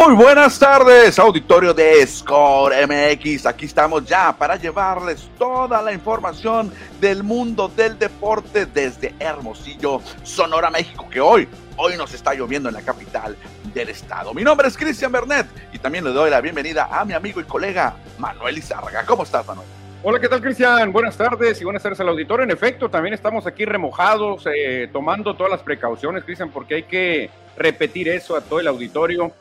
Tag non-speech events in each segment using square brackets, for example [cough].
Muy buenas tardes, auditorio de Score MX. Aquí estamos ya para llevarles toda la información del mundo del deporte desde Hermosillo, Sonora, México, que hoy, hoy nos está lloviendo en la capital del estado. Mi nombre es Cristian Bernet y también le doy la bienvenida a mi amigo y colega Manuel Izárraga. ¿Cómo estás, Manuel? Hola, ¿qué tal, Cristian? Buenas tardes y buenas tardes al auditorio. En efecto, también estamos aquí remojados, eh, tomando todas las precauciones, Cristian, porque hay que repetir eso a todo el auditorio.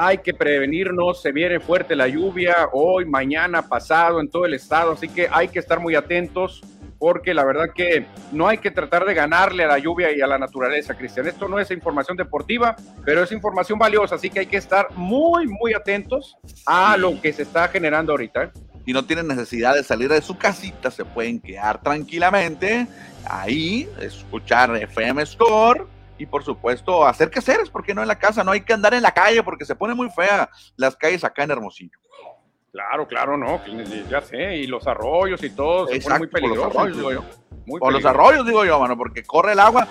Hay que prevenirnos, se viene fuerte la lluvia hoy, mañana, pasado en todo el estado, así que hay que estar muy atentos porque la verdad que no hay que tratar de ganarle a la lluvia y a la naturaleza, Cristian. Esto no es información deportiva, pero es información valiosa, así que hay que estar muy, muy atentos a lo que se está generando ahorita. ¿eh? Y no tienen necesidad de salir de su casita, se pueden quedar tranquilamente ahí, escuchar FM Score y por supuesto hacer que seres, porque no en la casa, no hay que andar en la calle porque se pone muy fea las calles acá en Hermosillo. Claro, claro, no, ya sé, y los arroyos y todo, se pone muy peligroso. Yo. o los arroyos, digo yo, mano, porque corre el agua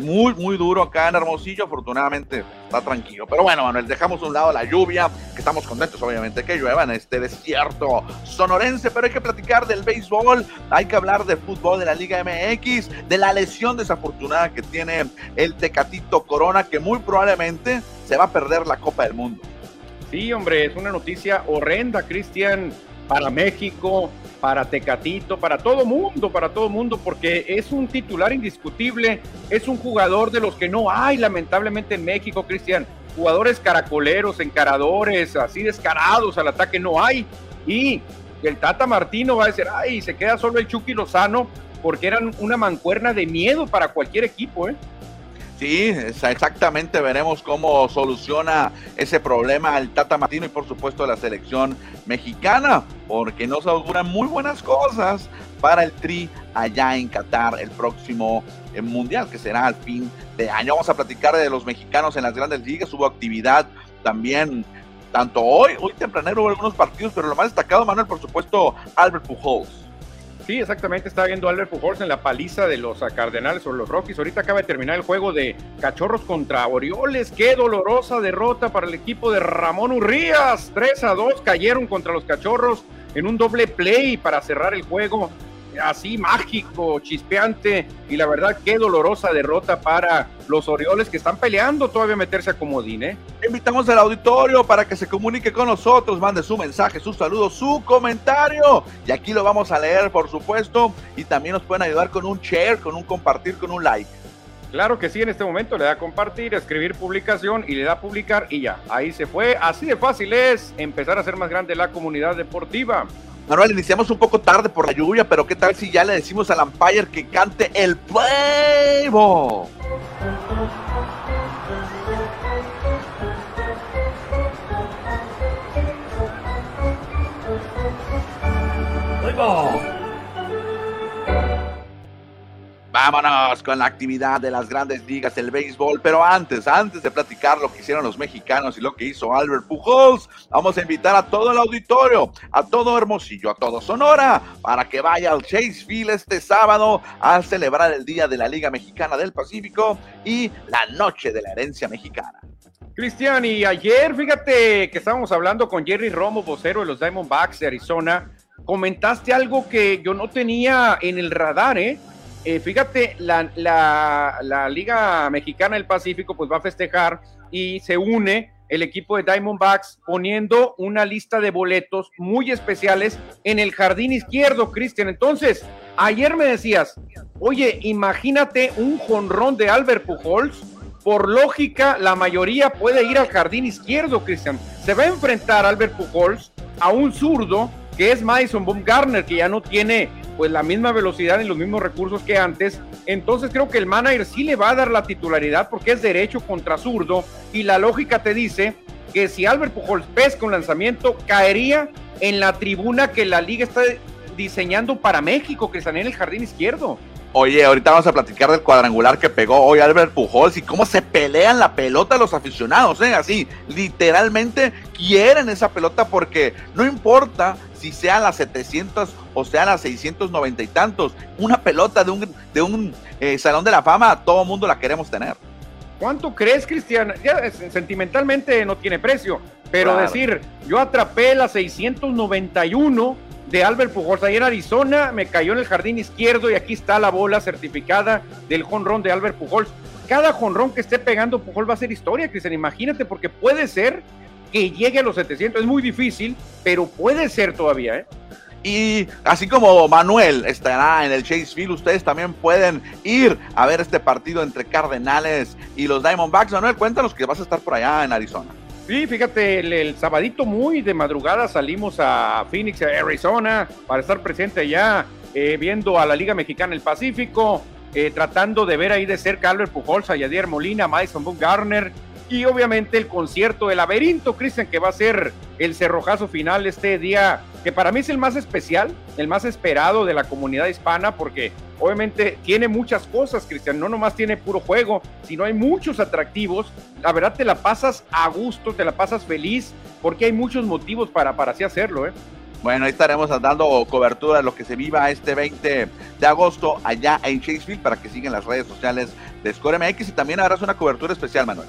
muy, muy duro acá en Hermosillo. Afortunadamente está tranquilo. Pero bueno, Manuel, dejamos a un lado la lluvia, que estamos contentos, obviamente, que llueva en este desierto sonorense. Pero hay que platicar del béisbol, hay que hablar de fútbol de la Liga MX, de la lesión desafortunada que tiene el Tecatito Corona, que muy probablemente se va a perder la Copa del Mundo. Sí, hombre, es una noticia horrenda, Cristian, para México, para Tecatito, para todo mundo, para todo mundo, porque es un titular indiscutible, es un jugador de los que no hay lamentablemente en México, Cristian. Jugadores caracoleros, encaradores, así descarados al ataque no hay. Y el Tata Martino va a decir, ay, se queda solo el Chucky Lozano, porque eran una mancuerna de miedo para cualquier equipo, ¿eh? Sí, exactamente veremos cómo soluciona ese problema el Tata Martino y por supuesto la selección mexicana, porque nos auguran muy buenas cosas para el Tri allá en Qatar el próximo eh, Mundial, que será al fin de año. Vamos a platicar de los mexicanos en las grandes ligas, hubo actividad también tanto hoy, hoy tempranero hubo algunos partidos, pero lo más destacado, Manuel, por supuesto, Albert Pujols. Sí, exactamente, está viendo Albert Pujols en la paliza de los Cardenales o los Rockies. Ahorita acaba de terminar el juego de Cachorros contra Orioles. Qué dolorosa derrota para el equipo de Ramón Urrías. 3 a 2 cayeron contra los Cachorros en un doble play para cerrar el juego así mágico, chispeante y la verdad qué dolorosa derrota para los Orioles que están peleando todavía meterse a comodín. ¿eh? Invitamos al auditorio para que se comunique con nosotros, mande su mensaje, su saludo, su comentario y aquí lo vamos a leer por supuesto y también nos pueden ayudar con un share, con un compartir, con un like. Claro que sí, en este momento le da compartir, escribir publicación y le da publicar y ya, ahí se fue. Así de fácil es empezar a hacer más grande la comunidad deportiva. Manuel, iniciamos un poco tarde por la lluvia, pero ¿qué tal si ya le decimos al umpire que cante el Playboy? Playboy. Vámonos con la actividad de las grandes ligas del béisbol, pero antes, antes de platicar lo que hicieron los mexicanos y lo que hizo Albert Pujols, vamos a invitar a todo el auditorio, a todo Hermosillo, a todo Sonora, para que vaya al Chase Field este sábado a celebrar el Día de la Liga Mexicana del Pacífico y la Noche de la Herencia Mexicana. Cristian, y ayer, fíjate que estábamos hablando con Jerry Romo, vocero de los Diamondbacks de Arizona, comentaste algo que yo no tenía en el radar, ¿eh? Eh, fíjate, la, la, Liga Mexicana del Pacífico pues va a festejar y se une el equipo de Diamondbacks poniendo una lista de boletos muy especiales en el jardín izquierdo, Cristian. Entonces, ayer me decías, oye, imagínate un jonrón de Albert Pujols. Por lógica, la mayoría puede ir al jardín izquierdo, Cristian. Se va a enfrentar Albert Pujols a un zurdo que es Madison Bumgarner, que ya no tiene pues la misma velocidad y los mismos recursos que antes. Entonces creo que el manager sí le va a dar la titularidad porque es derecho contra zurdo y la lógica te dice que si Albert Pujols pesca un lanzamiento caería en la tribuna que la liga está diseñando para México, que está en el jardín izquierdo. Oye, ahorita vamos a platicar del cuadrangular que pegó hoy Albert Pujols y cómo se pelean la pelota los aficionados, ¿eh? Así, literalmente quieren esa pelota porque no importa si sean las 700 o sean las 690 y tantos. Una pelota de un, de un eh, Salón de la Fama, todo mundo la queremos tener. ¿Cuánto crees, Cristian? Ya sentimentalmente no tiene precio, pero decir, yo atrapé la 691 de Albert Pujols ahí en Arizona, me cayó en el jardín izquierdo y aquí está la bola certificada del jonrón de Albert Pujols. Cada jonrón que esté pegando Pujols va a ser historia, Cristian. Imagínate, porque puede ser que llegue a los 700. Es muy difícil, pero puede ser todavía, ¿eh? Y así como Manuel estará en el Chase Field, ustedes también pueden ir a ver este partido entre Cardenales y los Diamondbacks. Manuel, cuéntanos que vas a estar por allá en Arizona. Sí, fíjate, el, sabadito muy de madrugada salimos a Phoenix, Arizona, para estar presente allá, eh, viendo a la Liga Mexicana del Pacífico, eh, tratando de ver ahí de cerca a Albert Pujols, a Yadier Molina, Madison Garner y obviamente el concierto de laberinto, Cristian, que va a ser el cerrojazo final este día, que para mí es el más especial, el más esperado de la comunidad hispana, porque obviamente tiene muchas cosas, Cristian, no nomás tiene puro juego, sino hay muchos atractivos, la verdad te la pasas a gusto, te la pasas feliz, porque hay muchos motivos para, para así hacerlo, ¿eh? Bueno, ahí estaremos dando cobertura de lo que se viva este 20 de agosto allá en Shakespeare para que sigan las redes sociales de Score MX y también harás una cobertura especial, Manuel.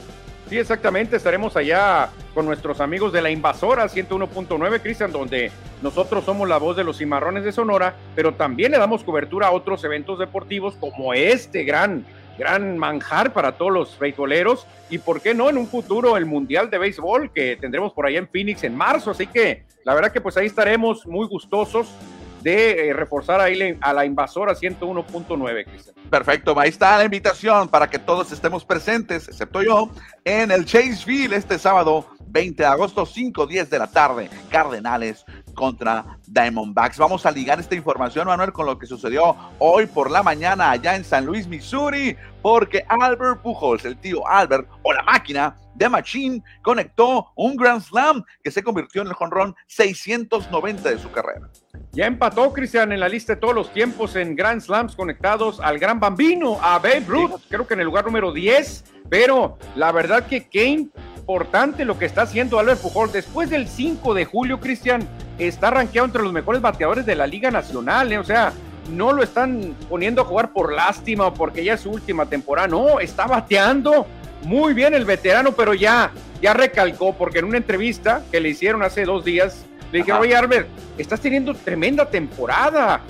Sí, exactamente. Estaremos allá con nuestros amigos de la Invasora 101.9, Cristian, donde nosotros somos la voz de los cimarrones de Sonora, pero también le damos cobertura a otros eventos deportivos como este gran, gran manjar para todos los beisboleros. Y por qué no, en un futuro, el Mundial de Béisbol que tendremos por allá en Phoenix en marzo. Así que la verdad que pues ahí estaremos muy gustosos de eh, reforzar ahí a la invasora 101.9, Cristian. Perfecto, ahí está la invitación para que todos estemos presentes, excepto yo, en el Chaseville este sábado 20 de agosto, 5, 10 de la tarde, Cardenales contra Diamondbacks. Vamos a ligar esta información, Manuel, con lo que sucedió hoy por la mañana allá en San Luis, Missouri, porque Albert Pujols, el tío Albert, o la máquina de Machine, conectó un Grand Slam que se convirtió en el jonrón 690 de su carrera. Ya empató Cristian en la lista de todos los tiempos en Grand Slams conectados al Gran Bambino, a Babe Ruth, creo que en el lugar número 10, pero la verdad que qué importante lo que está haciendo Albert Pujols. Después del 5 de julio, Cristian, está rankeado entre los mejores bateadores de la Liga Nacional, ¿eh? o sea, no lo están poniendo a jugar por lástima o porque ya es su última temporada, no, está bateando muy bien el veterano, pero ya, ya recalcó, porque en una entrevista que le hicieron hace dos días, le dije, oye, Albert, estás teniendo tremenda temporada.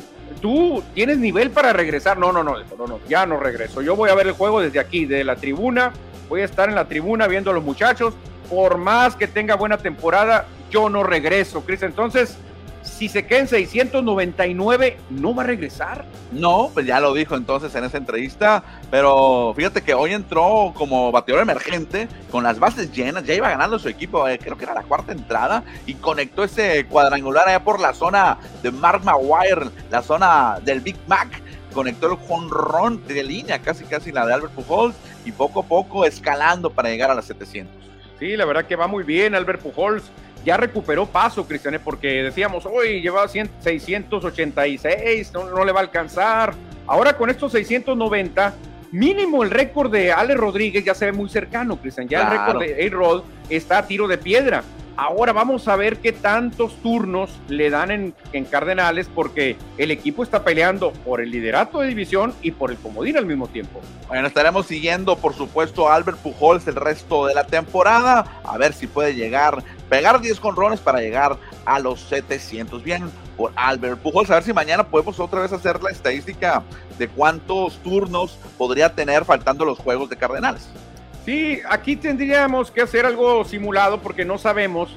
Tú tienes nivel para regresar. No, no, no, no, no, ya no regreso. Yo voy a ver el juego desde aquí, de la tribuna. Voy a estar en la tribuna viendo a los muchachos. Por más que tenga buena temporada, yo no regreso, Chris. Entonces, si se queda en 699, ¿no va a regresar? No, pues ya lo dijo entonces en esa entrevista, pero fíjate que hoy entró como bateador emergente con las bases llenas, ya iba ganando su equipo, eh, creo que era la cuarta entrada, y conectó ese cuadrangular allá por la zona de Mark Maguire, la zona del Big Mac, conectó el jonrón de línea, casi casi la de Albert Pujols, y poco a poco escalando para llegar a las 700. Sí, la verdad que va muy bien Albert Pujols ya recuperó paso, Cristiane, porque decíamos, hoy lleva 686, no, no, le va a alcanzar. Ahora con estos 690, mínimo el récord de Ale Rodríguez ya se ve muy cercano, Cristian. Ya el récord de A-Rod está a tiro de piedra. Ahora vamos a ver qué tantos turnos le dan en, en, Cardenales porque el equipo está peleando por el liderato de división y por el comodín al mismo tiempo. Bueno, estaremos siguiendo por supuesto a Albert Pujols el resto de la temporada, a ver si puede llegar, pegar 10 conrones para llegar a los 700. Bien, por Albert Pujols, a ver si mañana podemos otra vez hacer la estadística de cuántos turnos podría tener faltando los juegos de Cardenales. Sí, aquí tendríamos que hacer algo simulado porque no sabemos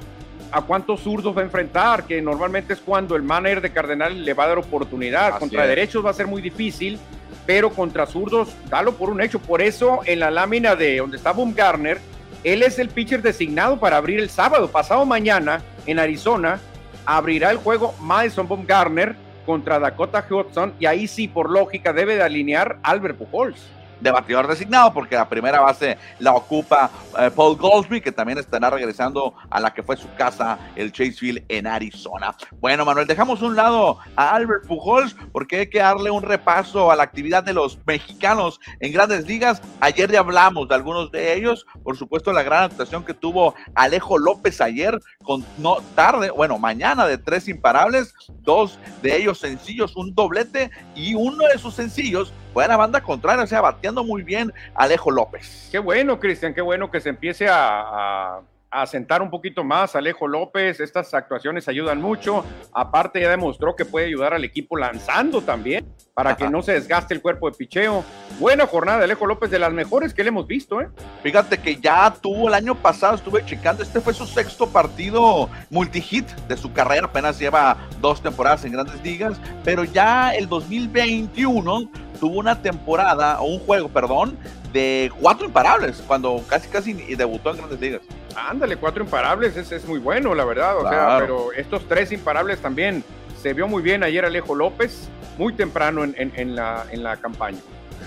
a cuántos zurdos va a enfrentar, que normalmente es cuando el manager de Cardenal le va a dar oportunidad. contra derechos va a ser muy difícil, pero contra zurdos, dalo por un hecho. Por eso, en la lámina de donde está Garner, él es el pitcher designado para abrir el sábado. Pasado mañana, en Arizona, abrirá el juego Madison Garner contra Dakota Hudson, y ahí sí, por lógica, debe de alinear Albert Pujols de batidor designado, porque la primera base la ocupa eh, Paul Goldsby, que también estará regresando a la que fue su casa, el Chaseville en Arizona. Bueno, Manuel, dejamos un lado a Albert Pujols, porque hay que darle un repaso a la actividad de los mexicanos en grandes ligas. Ayer ya hablamos de algunos de ellos, por supuesto, la gran actuación que tuvo Alejo López ayer, con no tarde, bueno, mañana de tres imparables, dos de ellos sencillos, un doblete y uno de sus sencillos fue a la banda contraria, o sea, bateando muy bien Alejo López. Qué bueno, Cristian, qué bueno que se empiece a a sentar un poquito más. Alejo López, estas actuaciones ayudan mucho. Aparte, ya demostró que puede ayudar al equipo lanzando también para que no se desgaste el cuerpo de picheo. Buena jornada de Alejo López, de las mejores que le hemos visto. ¿eh? Fíjate que ya tuvo el año pasado, estuve checando, este fue su sexto partido multihit de su carrera, apenas lleva dos temporadas en grandes ligas, pero ya el 2021 tuvo una temporada, o un juego, perdón, de cuatro imparables, cuando casi casi debutó en grandes ligas. Ándale, cuatro imparables, ese es muy bueno, la verdad. O sea, pero estos tres imparables también se vio muy bien ayer Alejo López, muy temprano en, la, en la campaña.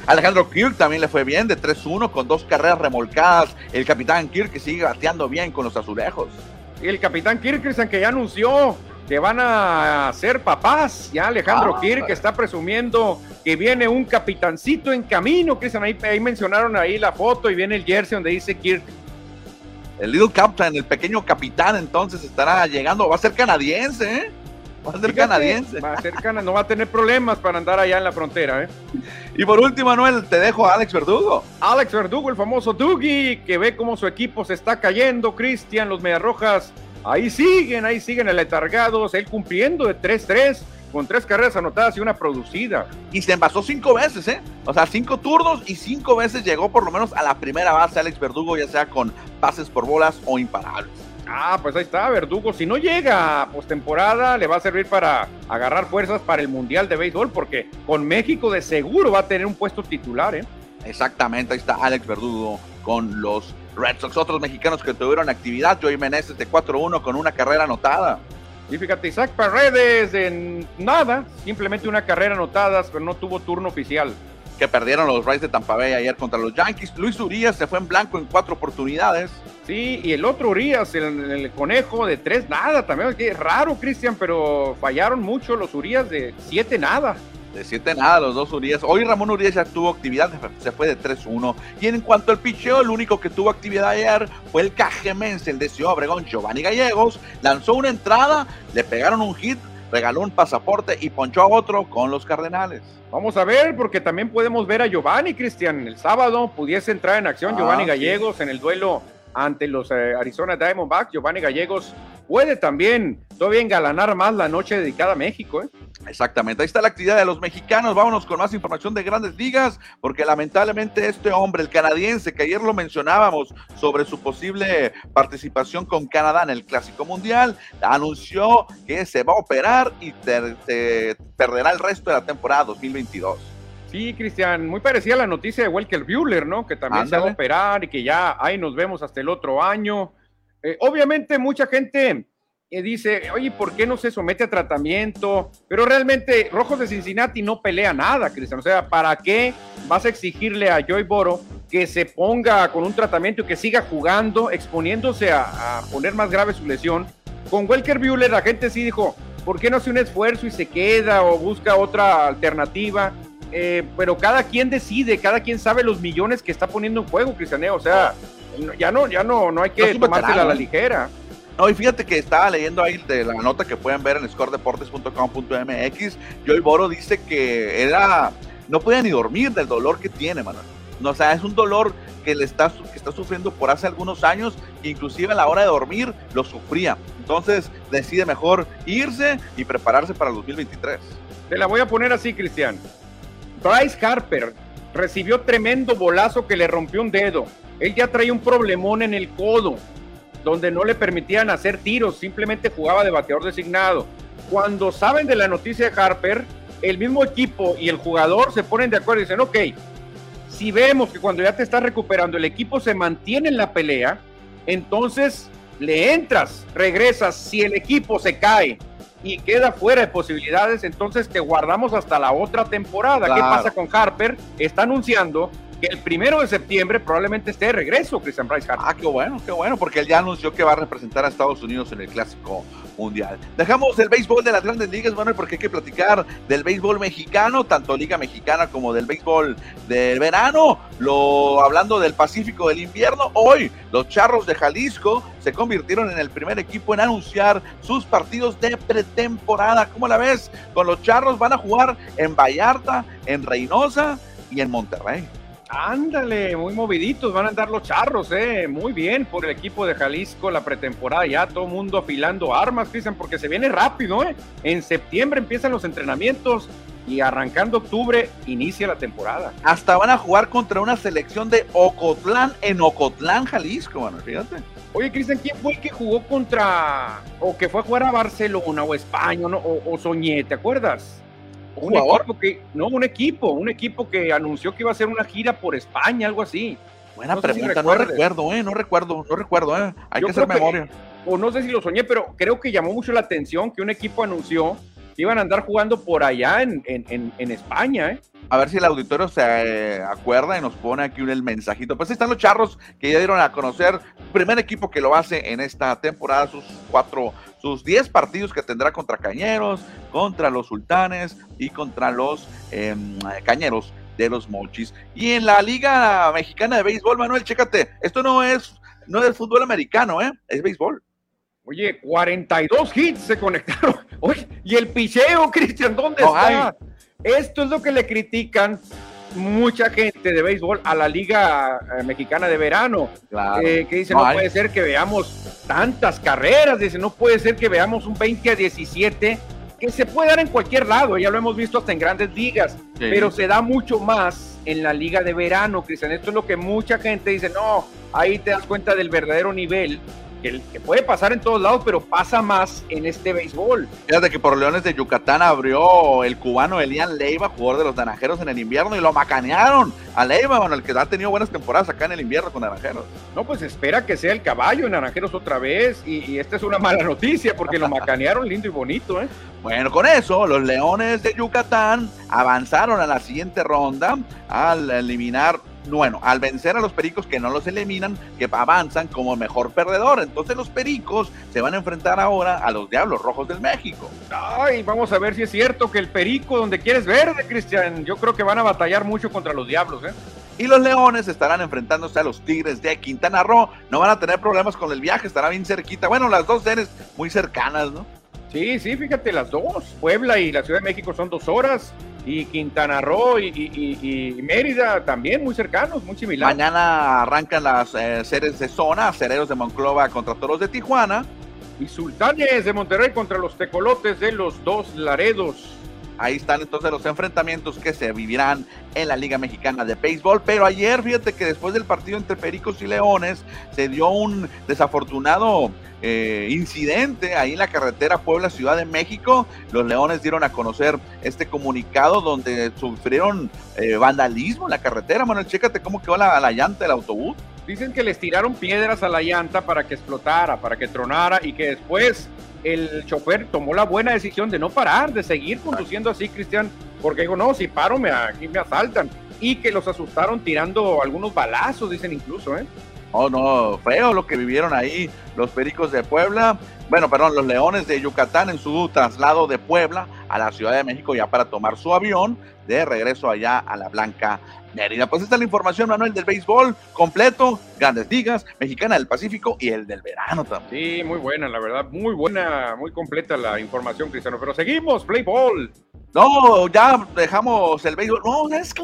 Alejandro Kirk también le fue bien de 3-1 con dos carreras remolcadas. El capitán Kirk que sigue bateando bien con los azulejos. Y el capitán Kirk, que ya anunció que van a ser papás. Ya Alejandro ah, Kirk está presumiendo que viene un capitancito en camino. Cristian, ahí, ahí mencionaron ahí la foto y viene el jersey donde dice Kirk el Little Captain, el pequeño capitán, entonces estará llegando. Va a ser canadiense, ¿eh? Va a ser canadiense. Va a ser cana no va a tener problemas para andar allá en la frontera, ¿eh? Y por último, Manuel, te dejo a Alex Verdugo. Alex Verdugo, el famoso Dougie, que ve cómo su equipo se está cayendo. Cristian, los Mediarrojas, ahí siguen, ahí siguen aletargados. Él cumpliendo de 3-3 con tres carreras anotadas y una producida. Y se envasó cinco veces, ¿eh? O sea, cinco turnos y cinco veces llegó por lo menos a la primera base Alex Verdugo, ya sea con pases por bolas o imparables. Ah, pues ahí está, Verdugo. Si no llega a postemporada, le va a servir para agarrar fuerzas para el Mundial de Béisbol, porque con México de seguro va a tener un puesto titular, ¿eh? Exactamente, ahí está Alex Verdugo con los Red Sox. Otros mexicanos que tuvieron actividad, Joey Meneses de 4-1 con una carrera anotada. Y fíjate, Isaac Paredes en nada, simplemente una carrera anotada, pero no tuvo turno oficial. Que perdieron los Rays de Tampa Bay ayer contra los Yankees. Luis Urias se fue en blanco en cuatro oportunidades. Sí, y el otro Urias, el, el conejo de tres nada también. Que raro, Cristian, pero fallaron mucho los Urias de siete nada de 7 nada los dos Urias. Hoy Ramón Urias ya tuvo actividad, se fue de 3-1. Y en cuanto al picheo, el único que tuvo actividad ayer fue el cajemense, el de Ciudad Obregón, Giovanni Gallegos. Lanzó una entrada, le pegaron un hit, regaló un pasaporte y ponchó a otro con los Cardenales. Vamos a ver, porque también podemos ver a Giovanni Cristian el sábado. Pudiese entrar en acción ah, Giovanni Gallegos en el duelo ante los eh, Arizona Diamondbacks. Giovanni Gallegos puede también todavía engalanar más la noche dedicada a México. ¿eh? Exactamente, ahí está la actividad de los mexicanos. Vámonos con más información de grandes ligas, porque lamentablemente este hombre, el canadiense, que ayer lo mencionábamos sobre su posible participación con Canadá en el Clásico Mundial, anunció que se va a operar y perderá el resto de la temporada 2022. Sí, Cristian, muy parecida a la noticia de Welker Bueller, ¿no? Que también se va a operar y que ya ahí nos vemos hasta el otro año. Eh, obviamente, mucha gente eh, dice, oye, ¿por qué no se somete a tratamiento? Pero realmente Rojos de Cincinnati no pelea nada, Cristian. O sea, ¿para qué vas a exigirle a Joy Boro que se ponga con un tratamiento y que siga jugando, exponiéndose a, poner más grave su lesión? Con Welker Bueller la gente sí dijo, ¿por qué no hace un esfuerzo y se queda o busca otra alternativa? Eh, pero cada quien decide, cada quien sabe los millones que está poniendo en juego, Cristianeo. O sea, ya no, ya no, no hay que tomársela a la ligera. No, y fíjate que estaba leyendo ahí de la nota que pueden ver en scoredeportes.com.mx. Joey Boro dice que era, no podía ni dormir del dolor que tiene, mano. No, o sea, es un dolor que le está, que está sufriendo por hace algunos años, inclusive a la hora de dormir lo sufría. Entonces decide mejor irse y prepararse para el 2023. Te la voy a poner así, Cristian. Bryce Harper recibió tremendo bolazo que le rompió un dedo. Él ya traía un problemón en el codo donde no le permitían hacer tiros, simplemente jugaba de bateador designado. Cuando saben de la noticia de Harper, el mismo equipo y el jugador se ponen de acuerdo y dicen, ok, si vemos que cuando ya te estás recuperando el equipo se mantiene en la pelea, entonces le entras, regresas, si el equipo se cae y queda fuera de posibilidades, entonces te guardamos hasta la otra temporada. ¿Qué pasa con Harper? Está anunciando que el primero de septiembre probablemente esté de regreso Christian Bryce Harper. Ah, qué bueno, qué bueno, porque él ya anunció que va a representar a Estados Unidos en el Clásico Mundial. Dejamos el béisbol de las grandes ligas, bueno, porque hay que platicar del béisbol mexicano, tanto Liga Mexicana como del béisbol del verano. Lo, hablando del Pacífico del invierno, hoy los Charros de Jalisco se convirtieron en el primer equipo en anunciar sus partidos de pretemporada. ¿Cómo la ves? Con los Charros van a jugar en Vallarta, en Reynosa, y en Monterrey. Ándale, muy moviditos, van a andar los charros, eh. Muy bien por el equipo de Jalisco, la pretemporada, ya todo mundo afilando armas, dicen, porque se viene rápido, eh. En septiembre empiezan los entrenamientos y arrancando octubre inicia la temporada. Hasta van a jugar contra una selección de Ocotlán en Ocotlán, Jalisco, bueno, fíjate. Oye, Cristian, ¿quién fue el que jugó contra, o que fue a jugar a Barcelona o España, o, o Soñé, ¿te acuerdas? Un equipo que, no, un equipo, un equipo que anunció que iba a hacer una gira por España, algo así. Buena pregunta, no recuerdo, eh, no recuerdo, no recuerdo, eh. Hay que hacer memoria. o no sé si lo soñé, pero creo que llamó mucho la atención que un equipo anunció que iban a andar jugando por allá en, en, en, España, ¿eh? A ver si el auditorio se eh, acuerda y nos pone aquí un, el mensajito. Pues están los charros que ya dieron a conocer. Primer equipo que lo hace en esta temporada, sus cuatro sus 10 partidos que tendrá contra Cañeros, contra los Sultanes y contra los em, Cañeros de los Mochis. Y en la Liga Mexicana de Béisbol, Manuel, chécate, esto no es, no es fútbol americano, ¿eh? es béisbol. Oye, 42 hits se conectaron. [laughs] Oye, y el picheo, Cristian, ¿dónde está? Esto es lo que le critican mucha gente de béisbol a la Liga eh, Mexicana de Verano, eh, que dice, no, puede ser que veamos tantas carreras, dice, no puede ser que veamos un 20 a 17, que se puede dar en cualquier lado, ya lo hemos visto hasta en grandes ligas, pero se da mucho más en la Liga de Verano, Cristian. Esto es lo que mucha gente dice, no, ahí te das cuenta del verdadero nivel que, puede pasar en todos lados, pero pasa más en este béisbol. Fíjate que por Leones de Yucatán abrió el cubano Elian Leiva, jugador de los Naranjeros en el invierno, y lo macanearon a Leiva, bueno, el que ha tenido buenas temporadas acá en el invierno con Naranjeros. No, pues espera que sea el caballo en Naranjeros otra vez, y, esta es una mala noticia porque lo macanearon [laughs] lindo y bonito, ¿eh? Bueno, con eso, los Leones de Yucatán avanzaron a la siguiente ronda al eliminar bueno, al vencer a los Pericos que no los eliminan, que avanzan como mejor perdedor. Entonces los Pericos se van a enfrentar ahora a los Diablos Rojos del México. Ay, vamos a ver si es cierto que el Perico donde quieres verde, Cristian. Yo creo que van a batallar mucho contra los Diablos, ¿eh? Y los Leones estarán enfrentándose a los Tigres de Quintana Roo. No van a tener problemas con el viaje, estará bien cerquita. Bueno, las dos series muy cercanas, ¿no? Sí, sí, fíjate, las dos. Puebla y la Ciudad de México son dos horas y Quintana Roo y, Mérida también muy cercanos, muy similares. Mañana arrancan las eh, series de zona, Cereros de Monclova contra Toros de Tijuana. Y Sultanes de Monterrey contra los Tecolotes de los dos Laredos. Ahí están entonces los enfrentamientos que se vivirán en la Liga Mexicana de Béisbol. Pero ayer, fíjate que después del partido entre Pericos y Leones, se dio un desafortunado eh, incidente ahí en la carretera Puebla Ciudad de México. Los Leones dieron a conocer este comunicado donde sufrieron eh, vandalismo en la carretera. Manuel, chécate cómo quedó la, la llanta del autobús. Dicen que les tiraron piedras a la llanta para que explotara, para que tronara y que después el chofer tomó la buena decisión de no parar, de seguir conduciendo así, Cristian, porque dijo, no, si paro, me, aquí me asaltan. Y que los asustaron tirando algunos balazos, dicen incluso, ¿eh? Oh, no, feo lo que vivieron ahí los Pericos de Puebla. Bueno, perdón, los Leones de Yucatán en su traslado de Puebla a la Ciudad de México ya para tomar su avión de regreso allá a la Blanca Mérida. Pues esta es la información, Manuel, del béisbol completo, grandes ligas, mexicana del Pacífico y el del verano también. Sí, muy buena, la verdad, muy buena, muy completa la información, Cristiano. Pero seguimos, play ball. No, ya dejamos el béisbol. No, ¿sabes qué?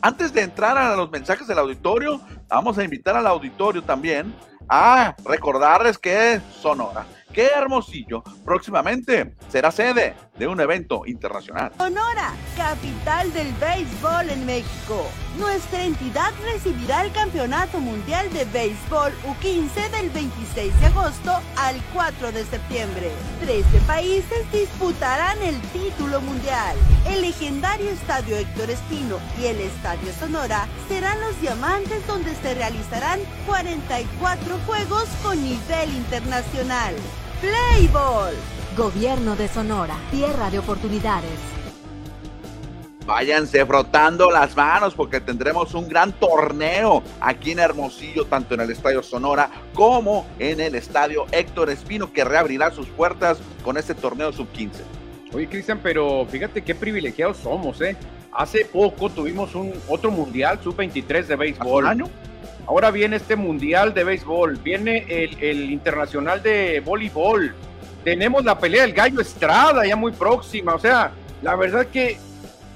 Antes de entrar a los mensajes del auditorio, vamos a invitar al auditorio también a recordarles que Sonora ¡Qué Hermosillo próximamente será sede de un evento internacional. Sonora, capital del béisbol en México. Nuestra entidad recibirá el Campeonato Mundial de Béisbol U15 del 26 de agosto al 4 de septiembre. Trece países disputarán el título mundial. El legendario Estadio Héctor Espino y el Estadio Sonora serán los diamantes donde se realizarán 44 juegos con nivel internacional. Playball. Gobierno de Sonora, tierra de oportunidades. Váyanse frotando las manos porque tendremos un gran torneo aquí en Hermosillo, tanto en el Estadio Sonora como en el Estadio Héctor Espino, que reabrirá sus puertas con este torneo sub-15. Oye, Cristian, pero fíjate qué privilegiados somos, ¿eh? Hace poco tuvimos un otro mundial sub-23 de béisbol. año? Ahora viene este mundial de béisbol, viene el, internacional de voleibol. Tenemos la pelea del gallo Estrada ya muy próxima. O sea, la verdad que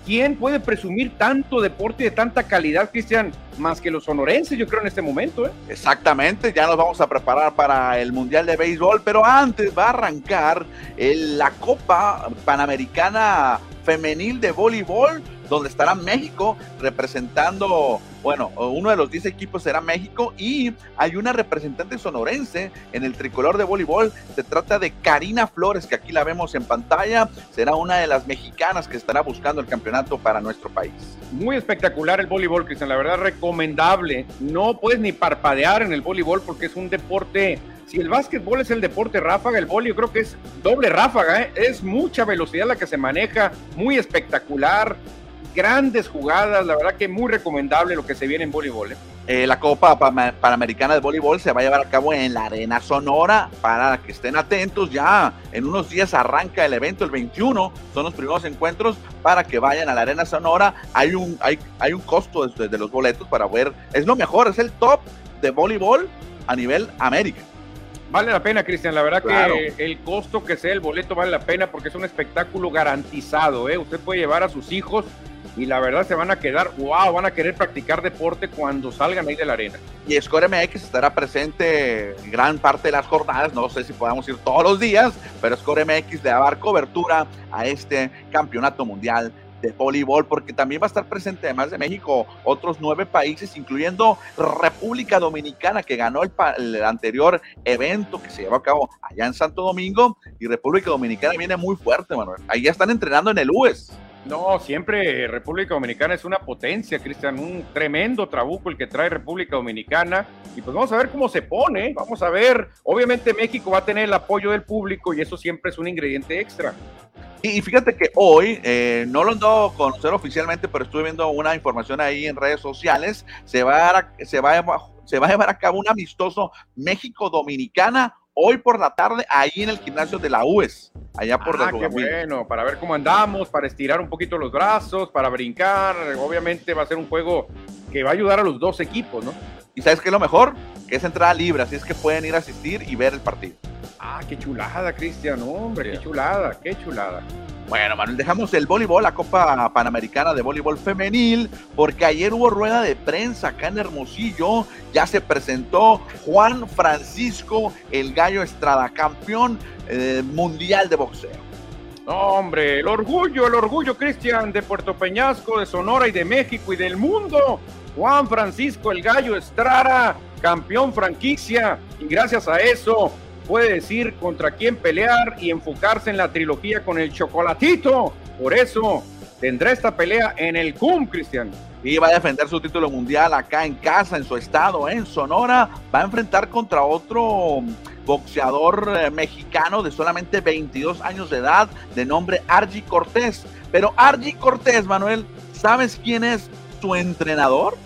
¿quién puede presumir tanto deporte de tanta calidad, Cristian, más que los sonorenses, yo creo, en este momento? ¿eh? Exactamente, ya nos vamos a preparar para el Mundial de Béisbol, pero antes va a arrancar la Copa Panamericana Femenil de Voleibol donde estará México representando, bueno, uno de los 10 equipos será México y hay una representante sonorense en el tricolor de voleibol. Se trata de Karina Flores, que aquí la vemos en pantalla. Será una de las mexicanas que estará buscando el campeonato para nuestro país. Muy espectacular el voleibol, Cristian. La verdad, recomendable. No puedes ni parpadear en el voleibol porque es un deporte si el básquetbol es el deporte ráfaga, el voleibol creo que es doble ráfaga, ¿eh? es mucha velocidad la que se maneja, muy espectacular, grandes jugadas, la verdad que muy recomendable lo que se viene en voleibol. ¿eh? Eh, la Copa Panamericana de Voleibol se va a llevar a cabo en la Arena Sonora para que estén atentos. Ya en unos días arranca el evento, el 21, son los primeros encuentros para que vayan a la Arena Sonora. Hay un, hay, hay un costo de, de los boletos para ver, es lo mejor, es el top de voleibol a nivel América. Vale la pena, Cristian. La verdad que el costo que sea el boleto vale la pena porque es un espectáculo garantizado. ¿eh? Usted puede llevar a sus hijos y la verdad se van a quedar, wow, van a querer practicar deporte cuando salgan ahí de la arena. Y Score MX estará presente gran parte de las jornadas, no sé si podamos ir todos los días, pero Score MX le va a dar cobertura a este campeonato mundial de voleibol, porque también va a estar presente, además de México, otros nueve países, incluyendo República Dominicana, que ganó el, anterior evento que se llevó a cabo allá en Santo Domingo, y República Dominicana viene muy fuerte, Manuel. Ahí ya están entrenando en el US. No, siempre República Dominicana es una potencia, Cristian, un tremendo trabuco el que trae República Dominicana. Y pues vamos a ver cómo se pone, vamos a ver. Obviamente México va a tener el apoyo del público y eso siempre es un ingrediente extra. Y fíjate que hoy, eh, no lo ando a conocer oficialmente, pero estuve viendo una información ahí en redes sociales, se va a, se va a llevar a cabo un amistoso México-Dominicana hoy por la tarde ahí en el gimnasio de la UES, allá por ah, qué bueno, para ver cómo andamos, para estirar un poquito los brazos, para brincar, obviamente va a ser un juego que va a ayudar a los dos equipos, ¿no? Y sabes qué es lo mejor, que es entrada libre, así es que pueden ir a asistir y ver el partido. Ah, qué chulada, Cristian, hombre, qué chulada, qué chulada. Bueno, Manuel, dejamos el voleibol, la Copa Panamericana de Voleibol Femenil, porque ayer hubo rueda de prensa acá en Hermosillo. Ya se presentó Juan Francisco, el gallo Estrada, campeón eh, mundial de boxeo. hombre, el orgullo, el orgullo, Cristian, de Puerto Peñasco, de Sonora y de México y del mundo. Juan Francisco, el gallo Estrada, campeón franquicia. Y gracias a eso, puede decir contra quién pelear y enfocarse en la trilogía con el chocolatito. Por eso tendrá esta pelea en el CUM, Cristian. Y va a defender su título mundial acá en casa, en su estado, en Sonora. Va a enfrentar contra otro boxeador eh, mexicano de solamente 22 años de edad, de nombre Argy Cortés. Pero Argy Cortés, Manuel, ¿sabes quién es su entrenador?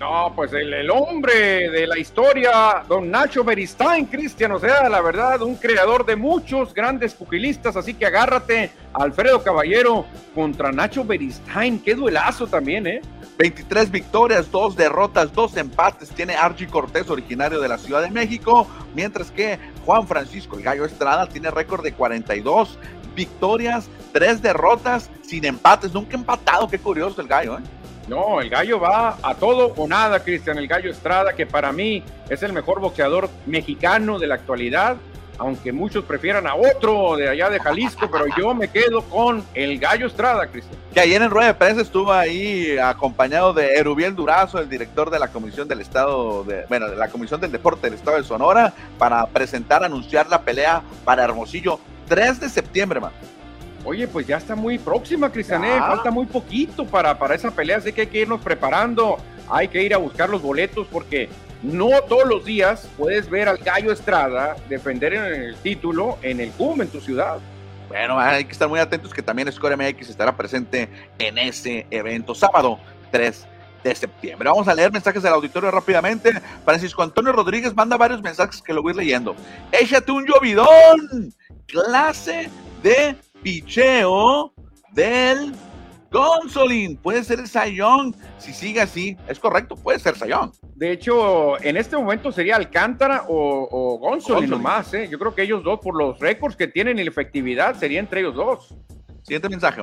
No, pues el, hombre de la historia, don Nacho Beristain, Cristian, o sea, la verdad, un creador de muchos grandes pugilistas, así que agárrate, Alfredo Caballero contra Nacho Beristain, qué duelazo también, ¿eh? 23 victorias, dos derrotas, dos empates tiene Archie Cortés, originario de la Ciudad de México, mientras que Juan Francisco, el Gallo Estrada, tiene récord de 42 victorias, tres derrotas, sin empates, nunca empatado, qué curioso el Gallo, ¿eh? No, el gallo va a todo o nada, Cristian. El gallo Estrada, que para mí es el mejor boxeador mexicano de la actualidad, aunque muchos prefieran a otro de allá de Jalisco, pero yo me quedo con el gallo Estrada, Cristian. Que ayer en rueda de prensa estuvo ahí acompañado de Erubiel Durazo, el director de la Comisión del Estado, de, bueno, de la Comisión del Deporte del Estado de Sonora, para presentar, anunciar la pelea para Hermosillo 3 de septiembre, man. Oye, pues ya está muy próxima, Cristiané. Falta muy poquito para, para esa pelea, así que hay que irnos preparando. Hay que ir a buscar los boletos porque no todos los días puedes ver al Gallo Estrada defender el título en el CUM, en tu ciudad. Bueno, hay que estar muy atentos que también Score MX estará presente en ese evento, sábado 3 de septiembre. Vamos a leer mensajes del auditorio rápidamente. Francisco Antonio Rodríguez manda varios mensajes que lo voy leyendo. Échate un llovidón. Clase de picheo del Gonzolin. Puede ser Sayón. Si sigue así, es correcto, puede ser Sayón. De hecho, en este momento sería Alcántara o, o Gonzolin, nomás. ¿eh? Yo creo que ellos dos, por los récords que tienen y la efectividad, sería entre ellos dos. Siguiente mensaje,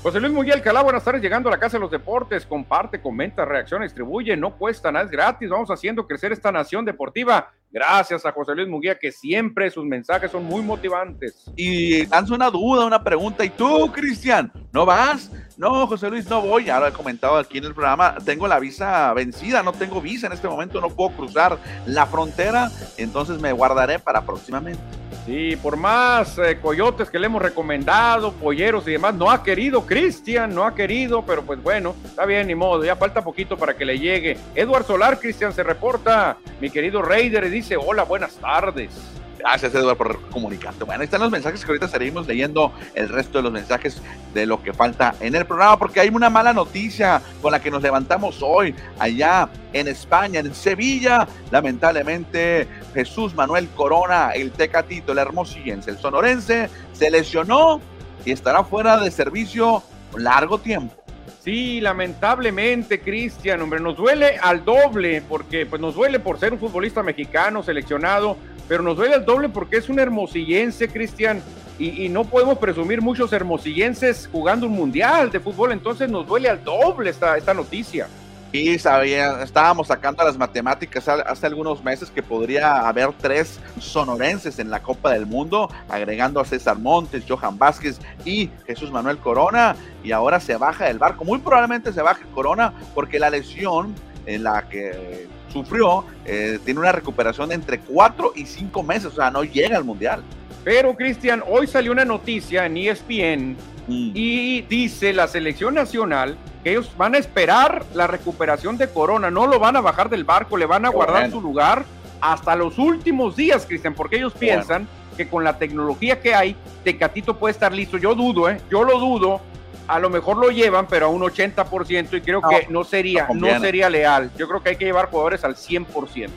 José Luis Miguel Calá, buenas tardes, llegando a la Casa de los Deportes, comparte, comenta, reacciona, distribuye, no cuesta nada, es gratis, vamos haciendo crecer esta nación deportiva. Gracias a José Luis Miguel, que siempre sus mensajes son muy motivantes. Y lanza una duda, una pregunta, ¿y tú, Cristian, no vas? No, José Luis, no voy, ya lo he comentado aquí en el programa, tengo la visa vencida, no tengo visa en este momento, no puedo cruzar la frontera, entonces me guardaré para próximamente. Sí, por más eh, coyotes que le hemos recomendado, polleros y demás, no ha querido Cristian, no ha querido, pero pues bueno, está bien, ni modo, ya falta poquito para que le llegue. Edward Solar, Cristian, se reporta, mi querido Raider, dice, hola, buenas tardes. Gracias, Eduardo, por comunicarte. Bueno, ahí están los mensajes que ahorita seguimos leyendo el resto de los mensajes de lo que falta en el programa, porque hay una mala noticia con la que nos levantamos hoy allá en España, en Sevilla. Lamentablemente, Jesús Manuel Corona, el Tecatito, el hermosillense, el sonorense, se lesionó y estará fuera de servicio largo tiempo. Sí, lamentablemente, Cristian, hombre, nos duele al doble, porque pues nos duele por ser un futbolista mexicano seleccionado, pero nos duele al doble porque es un hermosillense, Cristian, y, no podemos presumir muchos hermosillenses jugando un mundial de fútbol, entonces nos duele al doble esta, esta noticia. Y sabía, estábamos sacando las matemáticas hace algunos meses que podría haber tres sonorenses en la Copa del Mundo, agregando a César Montes, Johan Vázquez y Jesús Manuel Corona, y ahora se baja del barco. Muy probablemente se baje Corona porque la lesión en la que sufrió, eh, tiene una recuperación de entre cuatro y cinco meses, o sea, no llega al Mundial. Pero, Cristian, hoy salió una noticia en ESPN mm. y dice la selección nacional que ellos van a esperar la recuperación de Corona, no lo van a bajar del barco, le van a guardar su lugar hasta los últimos días, Cristian, porque ellos piensan que con la tecnología que hay, Tecatito puede estar listo. Yo dudo, ¿eh? Yo lo dudo, a lo mejor lo llevan, pero a un 80% y creo que no sería, no, sería leal. Yo creo que hay que llevar jugadores al 100%. ¿eh?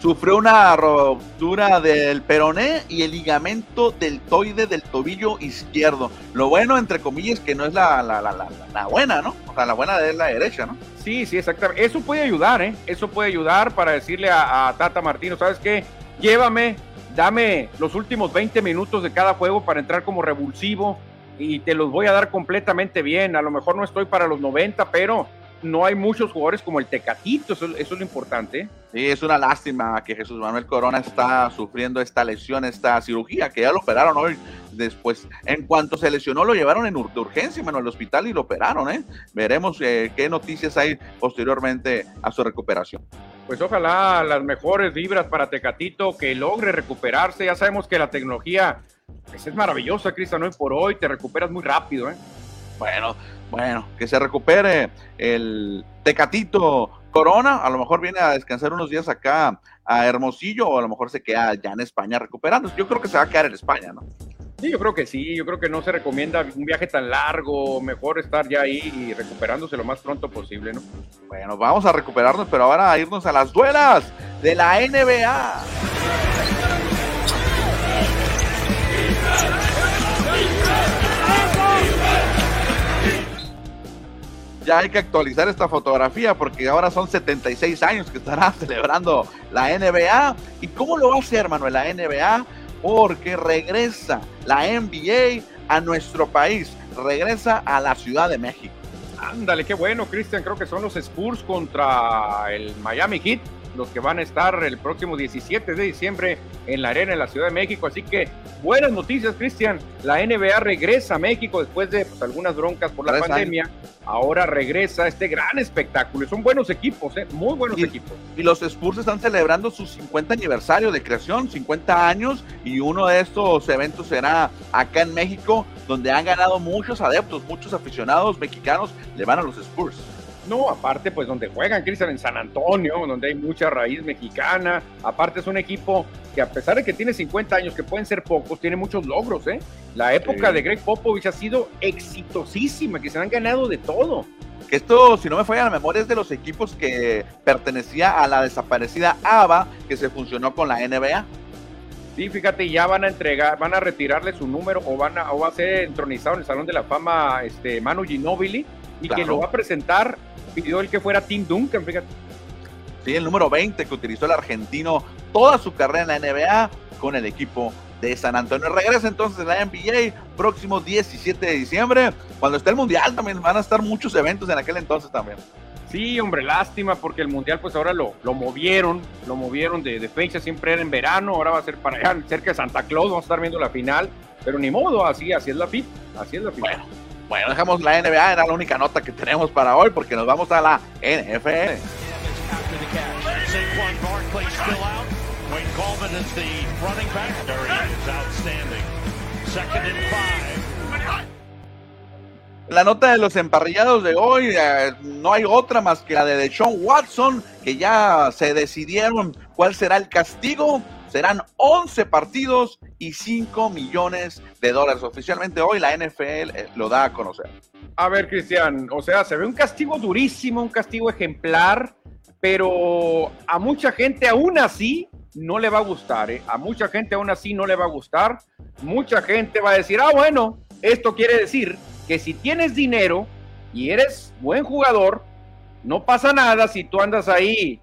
Sufrió una ruptura del peroné y el ligamento del toide del tobillo izquierdo. Lo bueno, entre comillas, que no es la, la, la, la, buena, ¿no? O sea, la buena es la derecha, ¿no? Sí, sí, exactamente. Eso puede ayudar, ¿eh? Eso puede ayudar para decirle a, a Tata Martino, ¿sabes qué? Llévame, dame los últimos 20 minutos de cada juego para entrar como revulsivo y te los voy a dar completamente bien. A lo mejor no estoy para los 90, pero no hay muchos jugadores como el Tecatito, eso, es lo importante. Sí, es una lástima que Jesús Manuel Corona está sufriendo esta lesión, esta cirugía, que ya lo operaron hoy. Después, en cuanto se lesionó, lo llevaron en urgencia, bueno, al hospital y lo operaron, ¿eh? Veremos eh, qué noticias hay posteriormente a su recuperación. Pues ojalá las mejores vibras para Tecatito, que logre recuperarse. Ya sabemos que la tecnología pues, es maravillosa, Cristian, hoy por hoy te recuperas muy rápido, ¿eh? Bueno, bueno, que se recupere el Tecatito Corona, a lo mejor viene a descansar unos días acá a Hermosillo o a lo mejor se queda ya en España recuperando. Yo creo que se va a quedar en España, ¿no? Sí, yo creo que sí, yo creo que no se recomienda un viaje tan largo, mejor estar ya ahí y recuperándose lo más pronto posible, ¿no? Bueno, vamos a recuperarnos, pero ahora a irnos a las duelas de la NBA. Ya hay que actualizar esta fotografía porque ahora son 76 años que estará [laughs] celebrando la NBA. ¿Y cómo lo va a hacer, Manuel, la NBA? Porque regresa la NBA a nuestro país, regresa a la Ciudad de México. Ándale, qué bueno, Cristian. Creo que son los Spurs contra el Miami Heat los que van a estar el próximo 17 de diciembre en la arena en la Ciudad de México. Así que buenas noticias, Cristian. La NBA regresa a México después de pues, algunas broncas por la pandemia. Ahora regresa este gran espectáculo. Son buenos equipos, ¿eh? muy buenos equipos. Y los Spurs están celebrando su 50 aniversario de creación, 50 años, y uno de estos eventos será acá en México, donde han ganado muchos adeptos, muchos aficionados mexicanos le van a los Spurs. No, aparte, pues donde juegan, Cristian, en San Antonio, donde hay mucha raíz mexicana. Aparte, es un equipo que, a pesar de que tiene 50 años, que pueden ser pocos, tiene muchos logros, ¿eh? La época de Greg Popovich ha sido exitosísima, que se han ganado de todo. Que esto, si no me falla la memoria, es de los equipos que pertenecía a la desaparecida ABA, que se funcionó con la NBA. Sí, fíjate, ya van a entregar, van a retirarle su número o van a, o va a ser entronizado en el Salón de la Fama este Manu Ginobili y que lo va a presentar pidió el que fuera Tim Duncan, fíjate. Sí, el número 20 que utilizó el argentino toda su carrera en la NBA con el equipo de San Antonio. Regresa entonces la NBA próximo 17 de diciembre, cuando esté el Mundial también van a estar muchos eventos en aquel entonces también. Sí, hombre, lástima porque el Mundial pues ahora lo, lo movieron, lo movieron de, de, fecha, siempre era en verano, ahora va a ser para allá, cerca de Santa Claus, vamos a estar viendo la final, pero ni modo, así, así es la FIT, así es la FIT. Bueno, bueno, dejamos la NBA, era la única nota que tenemos para hoy porque nos vamos a la NFL. La nota de los emparrillados de hoy, eh, no hay otra más que la de Deshaun Watson, que ya se decidieron cuál será el castigo. Serán 11 partidos y 5 millones de dólares. Oficialmente hoy la NFL eh, lo da a conocer. A ver, Cristian, o sea, se ve un castigo durísimo, un castigo ejemplar, pero a mucha gente aún así no le va a gustar, ¿eh? A mucha gente aún así no le va a gustar. Mucha gente va a decir, ah, bueno, esto quiere decir que si tienes dinero y eres buen jugador, no pasa nada si tú andas ahí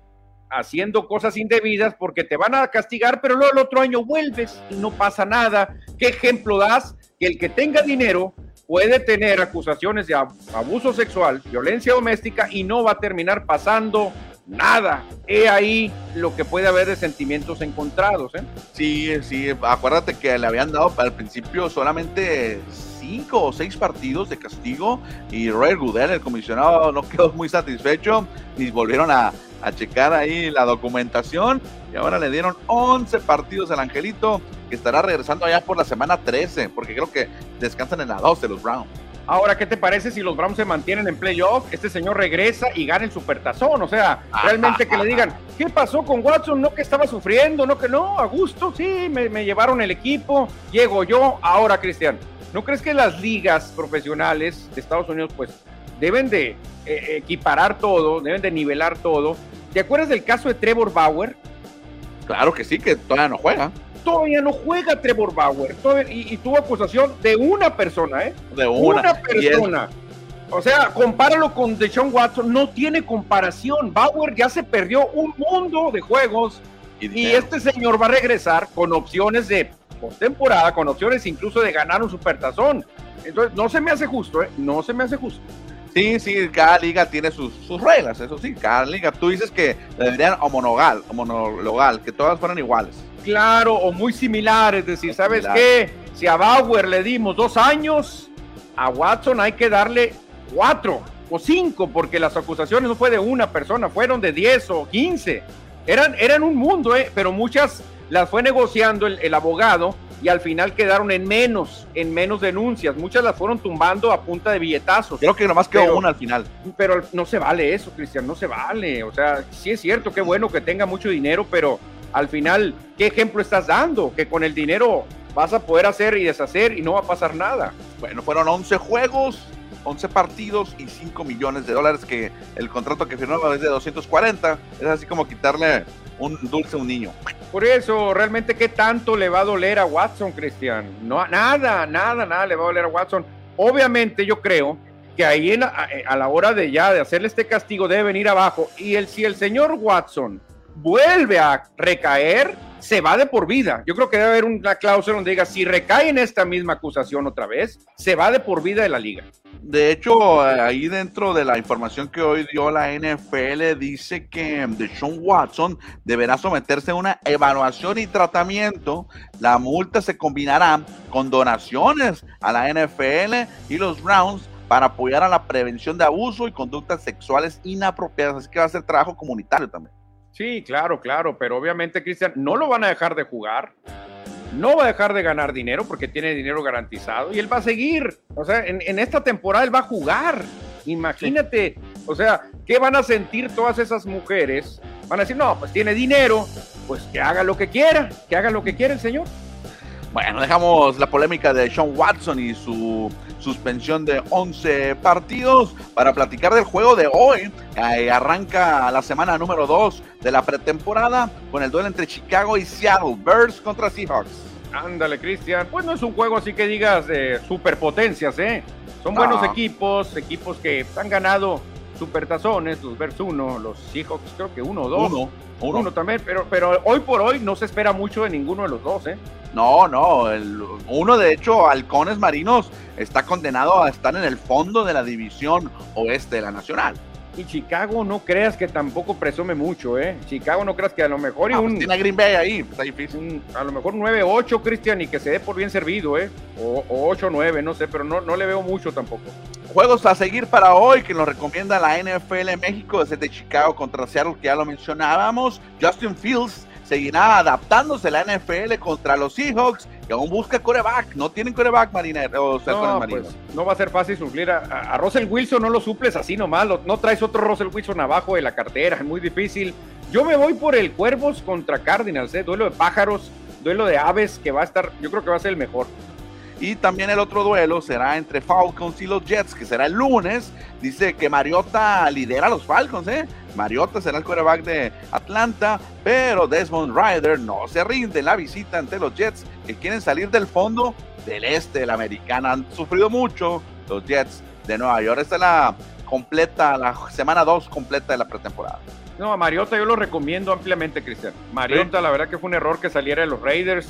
haciendo cosas indebidas porque te van a castigar, pero luego el otro año vuelves y no pasa nada. ¿Qué ejemplo das? Que el que tenga dinero puede tener acusaciones de abuso sexual, violencia doméstica y no va a terminar pasando nada. He ahí lo que puede haber de sentimientos encontrados. ¿eh? Sí, sí, acuérdate que le habían dado al principio solamente cinco o seis partidos de castigo y Roy Goodell, el comisionado, no quedó muy satisfecho y volvieron a, a checar ahí la documentación y ahora le dieron 11 partidos al Angelito que estará regresando allá por la semana 13 porque creo que descansan en la 12 los Browns. Ahora, ¿qué te parece si los Browns se mantienen en playoff? Este señor regresa y gana el supertazón. O sea, realmente que le digan, ¿qué pasó con Watson? No que estaba sufriendo, no que no, a gusto, sí, me, me llevaron el equipo, llego yo. Ahora, Cristian, ¿no crees que las ligas profesionales de Estados Unidos, pues, deben de eh, equiparar todo, deben de nivelar todo? ¿Te acuerdas del caso de Trevor Bauer? Claro que sí, que todavía no juega todavía no juega Trevor Bauer y, tuvo acusación de una persona, ¿eh? De una, persona. O sea, compáralo con Deshaun Watson, no tiene comparación. Bauer ya se perdió un mundo de juegos y, este señor va a regresar con opciones de postemporada, con opciones incluso de ganar un supertazón. Entonces, no se me hace justo, ¿eh? No se me hace justo. Sí, sí, cada liga tiene sus, sus reglas, eso sí, cada liga. Tú dices que deberían homologar, homologar, que todas fueran iguales claro o muy similar. Es decir, ¿sabes qué? Si a Bauer le dimos dos años, a Watson hay que darle cuatro o cinco, porque las acusaciones no fue de una persona, fueron de diez o quince. Eran, eran un mundo, ¿eh? pero muchas las fue negociando el, abogado y al final quedaron en menos, en menos denuncias. Muchas las fueron tumbando a punta de billetazos. Creo que nomás quedó una al final. Pero no se vale eso, Cristian, no se vale. O sea, sí es cierto, qué bueno que tenga mucho dinero, pero al final, ¿qué ejemplo estás dando? Que con el dinero vas a poder hacer y deshacer y no va a pasar nada. Bueno, fueron 11 juegos, 11 partidos y 5 millones de dólares que el contrato que firmó es de 240. Es así como quitarle un dulce un niño. Por eso, realmente, ¿qué tanto le va a doler a Watson, Cristian? No, nada, nada, nada le va a doler a Watson. Obviamente, yo creo que ahí a, la hora de ya de hacerle este castigo debe venir abajo. Y el, si el señor Watson vuelve a recaer, se va de por vida. Yo creo que debe haber una cláusula donde diga, si recae en esta misma acusación otra vez, se va de por vida de la liga. De hecho, ahí dentro de la información que hoy dio la NFL, dice que Deshaun Watson deberá someterse a una evaluación y tratamiento. La multa se combinará con donaciones a la NFL y los Browns para apoyar a la prevención de abuso y conductas sexuales inapropiadas. Así que va a ser trabajo comunitario también. Sí, claro, claro, pero obviamente, Cristian, no lo van a dejar de jugar. No va a dejar de ganar dinero porque tiene dinero garantizado y él va a seguir. O sea, en, esta temporada él va a jugar. Imagínate, o sea, ¿qué van a sentir todas esas mujeres? Van a decir, no, pues tiene dinero, pues que haga lo que quiera, que haga lo que quiera el señor. Bueno, dejamos la polémica de Sean Watson y su suspensión de 11 partidos para platicar del juego de hoy. arranca la semana número 2 de la pretemporada con el duelo entre Chicago y Seattle, Bears contra Seahawks. Ándale, Cristian. Pues no es un juego así que digas de superpotencias, ¿eh? Son buenos equipos, equipos que han ganado supertazones, los Bears 1, los Seahawks creo que uno o dos. Uno, uno. también, pero, pero hoy por hoy no se espera mucho de ninguno de los dos, ¿eh? No, no, el, uno de hecho, Halcones Marinos, está condenado a estar en el fondo de la división oeste de la Nacional. Y Chicago no creas que tampoco presume mucho, ¿eh? Chicago no creas que a lo mejor... y ah, pues un, tiene Green Bay ahí, está difícil. a lo mejor 9-8, Cristian, y que se dé por bien servido, ¿eh? O, 8-9, no sé, pero no, no le veo mucho tampoco. Juegos a seguir para hoy que nos recomienda la NFL México desde Chicago contra Seattle, que ya lo mencionábamos. Justin Fields seguirá adaptándose la NFL contra los Seahawks que aún busca coreback. No tienen coreback marinero. no, pues, no va a ser fácil suplir a, Russell Wilson, no lo suples así nomás. no traes otro Russell Wilson abajo de la cartera, es muy difícil. Yo me voy por el Cuervos contra Cardinals, ¿eh? duelo de pájaros, duelo de aves que va a estar, yo creo que va a ser el mejor. Y también el otro duelo será entre Falcons y los Jets, que será el lunes. Dice que Mariota lidera a los Falcons, ¿eh? Mariota será el quarterback de Atlanta, pero Desmond Ryder no se rinde en la visita ante los Jets, que quieren salir del fondo del este de la americana. Han sufrido mucho los Jets de Nueva York. Esta es la completa, la semana 2 completa de la pretemporada. No, a Mariota yo lo recomiendo ampliamente, Cristian. Mariota, la verdad que fue un error que saliera de los Raiders.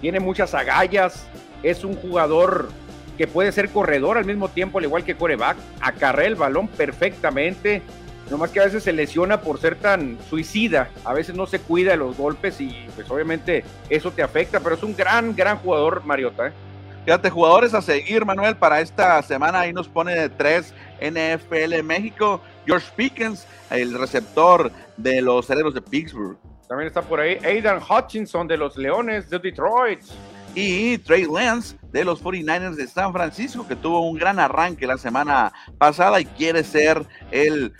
Tiene muchas agallas, es un jugador que puede ser corredor al mismo tiempo, al igual que coreback, acarrea el balón perfectamente, nomás que a veces se lesiona por ser tan suicida, a veces no se cuida de los golpes y pues obviamente eso te afecta, pero es un gran, gran jugador Mariota. ¿eh? Fíjate, jugadores a seguir, Manuel, para esta semana ahí nos pone de tres NFL México, George Pickens, el receptor de los Cerebros de Pittsburgh. También está por ahí Aidan Hutchinson de los Leones de Detroit y Trey Lance de los 49ers de San Francisco, que tuvo un gran arranque la semana pasada y quiere ser el,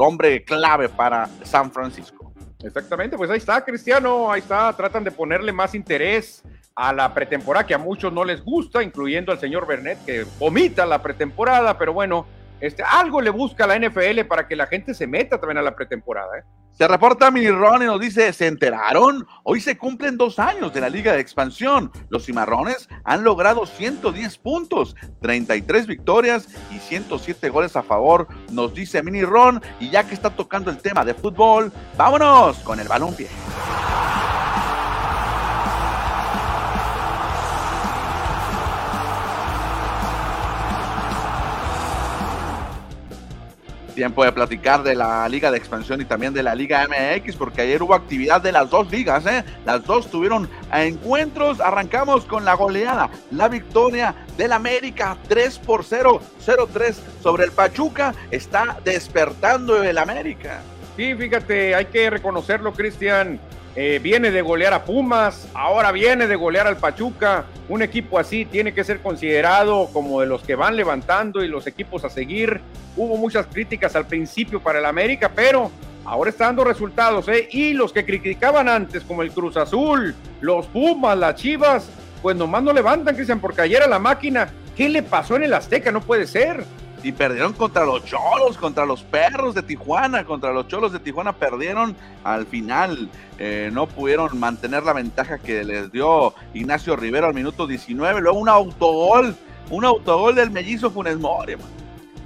hombre clave para San Francisco. Exactamente, pues ahí está, Cristiano, ahí está, tratan de ponerle más interés a la pretemporada que a muchos no les gusta, incluyendo al señor Bernet, que vomita la pretemporada, pero bueno, este, algo le busca a la NFL para que la gente se meta también a la pretemporada. ¿eh? Se reporta Mini Ron y nos dice, ¿se enteraron? Hoy se cumplen dos años de la Liga de Expansión. Los cimarrones han logrado 110 puntos, 33 victorias y 107 goles a favor, nos dice Mini Ron. Y ya que está tocando el tema de fútbol, vámonos con el balón Tiempo de platicar de la Liga de Expansión y también de la Liga MX, porque ayer hubo actividad de las dos ligas, ¿eh? Las dos tuvieron encuentros. Arrancamos con la goleada, la victoria del América 3 por 0, 0-3 sobre el Pachuca. Está despertando el América. Sí, fíjate, hay que reconocerlo, Cristian. Eh, viene de golear a Pumas, ahora viene de golear al Pachuca. Un equipo así tiene que ser considerado como de los que van levantando y los equipos a seguir. Hubo muchas críticas al principio para el América, pero ahora está dando resultados. ¿eh? Y los que criticaban antes, como el Cruz Azul, los Pumas, las Chivas, pues nomás no levantan, Cristian, porque ayer a la máquina, ¿qué le pasó en el Azteca? No puede ser y perdieron contra los Cholos, contra los Perros de Tijuana, contra los Cholos de Tijuana perdieron al final, eh, no pudieron mantener la ventaja que les dio Ignacio Rivero al minuto 19, luego un autogol, un autogol del mellizo Funes Mori.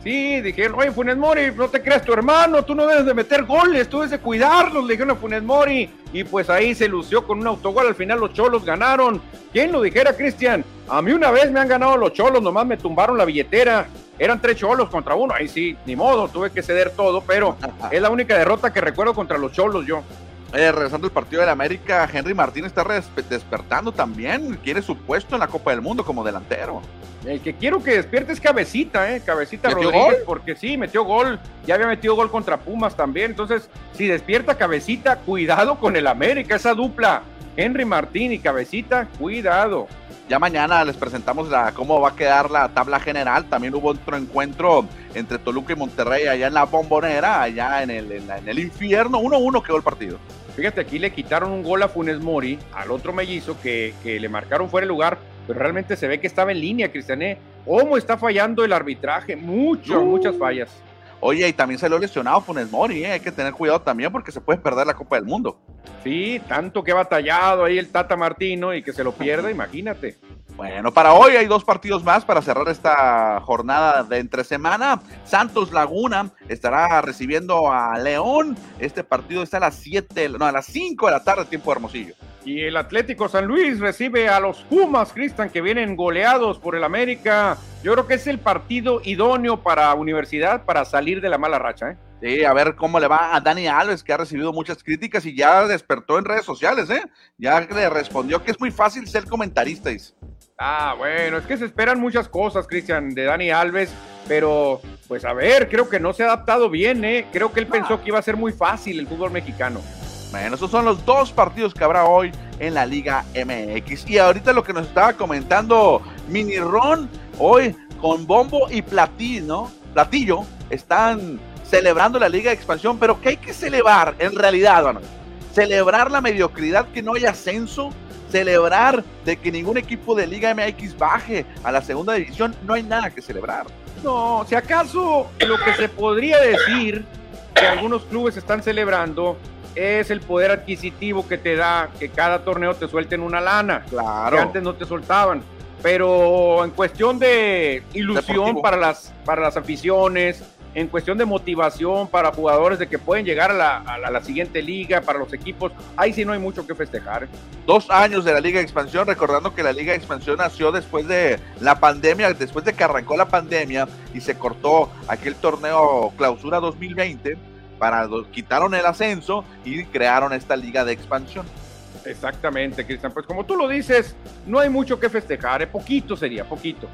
Sí, dijeron, oye Funes Mori, no te creas tu hermano, tú no debes de meter goles, tú debes de cuidarlos, le dijeron a Funes Mori, y pues ahí se lució con un autogol, al final los Cholos ganaron. ¿Quién lo dijera, Cristian? A mí una vez me han ganado los Cholos, nomás me tumbaron la billetera eran tres cholos contra uno. Ahí sí, ni modo, tuve que ceder todo, pero [laughs] es la única derrota que recuerdo contra los cholos yo. Eh, regresando al partido de la América, Henry Martín está despertando también. Quiere su puesto en la Copa del Mundo como delantero. El que quiero que despierte es Cabecita, ¿eh? Cabecita Rodríguez, porque sí, metió gol. Ya había metido gol contra Pumas también. Entonces, si despierta Cabecita, cuidado con el América, esa dupla. Henry Martín y Cabecita, cuidado. Ya mañana les presentamos la, cómo va a quedar la tabla general. También hubo otro encuentro entre Toluca y Monterrey allá en la bombonera, allá en el, en, el infierno. 1-1 quedó el partido. Fíjate, aquí le quitaron un gol a Funes Mori, al otro mellizo, que, que le marcaron fuera de lugar, pero realmente se ve que estaba en línea, Cristiané. ¿Cómo está fallando el arbitraje? Mucho, muchas fallas. Oye, y también se lo ha lesionado Funes Mori, ¿eh? hay que tener cuidado también porque se puede perder la Copa del Mundo. Sí, tanto que ha batallado ahí el Tata Martino y que se lo pierda, imagínate. Bueno, para hoy hay dos partidos más para cerrar esta jornada de entre semana. Santos Laguna estará recibiendo a León. Este partido está a las 7, no, a las 5 de la tarde, tiempo de Hermosillo. Y el Atlético San Luis recibe a los Pumas, Cristian, que vienen goleados por el América. Yo creo que es el partido idóneo para Universidad para salir de la mala racha. ¿eh? Sí, a ver cómo le va a Dani Alves, que ha recibido muchas críticas y ya despertó en redes sociales, ¿eh? Ya le respondió que es muy fácil ser comentarista. Ah, bueno, es que se esperan muchas cosas, Cristian, de Dani Alves, pero pues a ver, creo que no se ha adaptado bien, ¿eh? Creo que él pensó que iba a ser muy fácil el fútbol mexicano. Bueno, esos son los dos partidos que habrá hoy en la Liga MX. Y ahorita lo que nos estaba comentando Mini Ron, hoy con bombo y platillo, platillo, están celebrando la Liga de Expansión, pero ¿qué hay que celebrar en realidad, bueno, Celebrar la mediocridad que no hay ascenso, celebrar de que ningún equipo de Liga MX baje a la segunda división, no hay nada que celebrar. No, si acaso lo que se podría decir que algunos clubes están celebrando es el poder adquisitivo que te da que cada torneo te suelten una lana. Claro. Que antes no te soltaban. Pero en cuestión de ilusión para las, para las aficiones, en cuestión de motivación para jugadores de que pueden llegar a la, siguiente liga, para los equipos, ahí sí no hay mucho que festejar. Dos años de la Liga de Expansión, recordando que la Liga de Expansión nació después de la pandemia, después de que arrancó la pandemia y se cortó aquel torneo clausura 2020 para quitaron el ascenso y crearon esta liga de expansión. Exactamente, Cristian. Pues como tú lo dices, no hay mucho que festejar, ¿eh? poquito sería, poquito.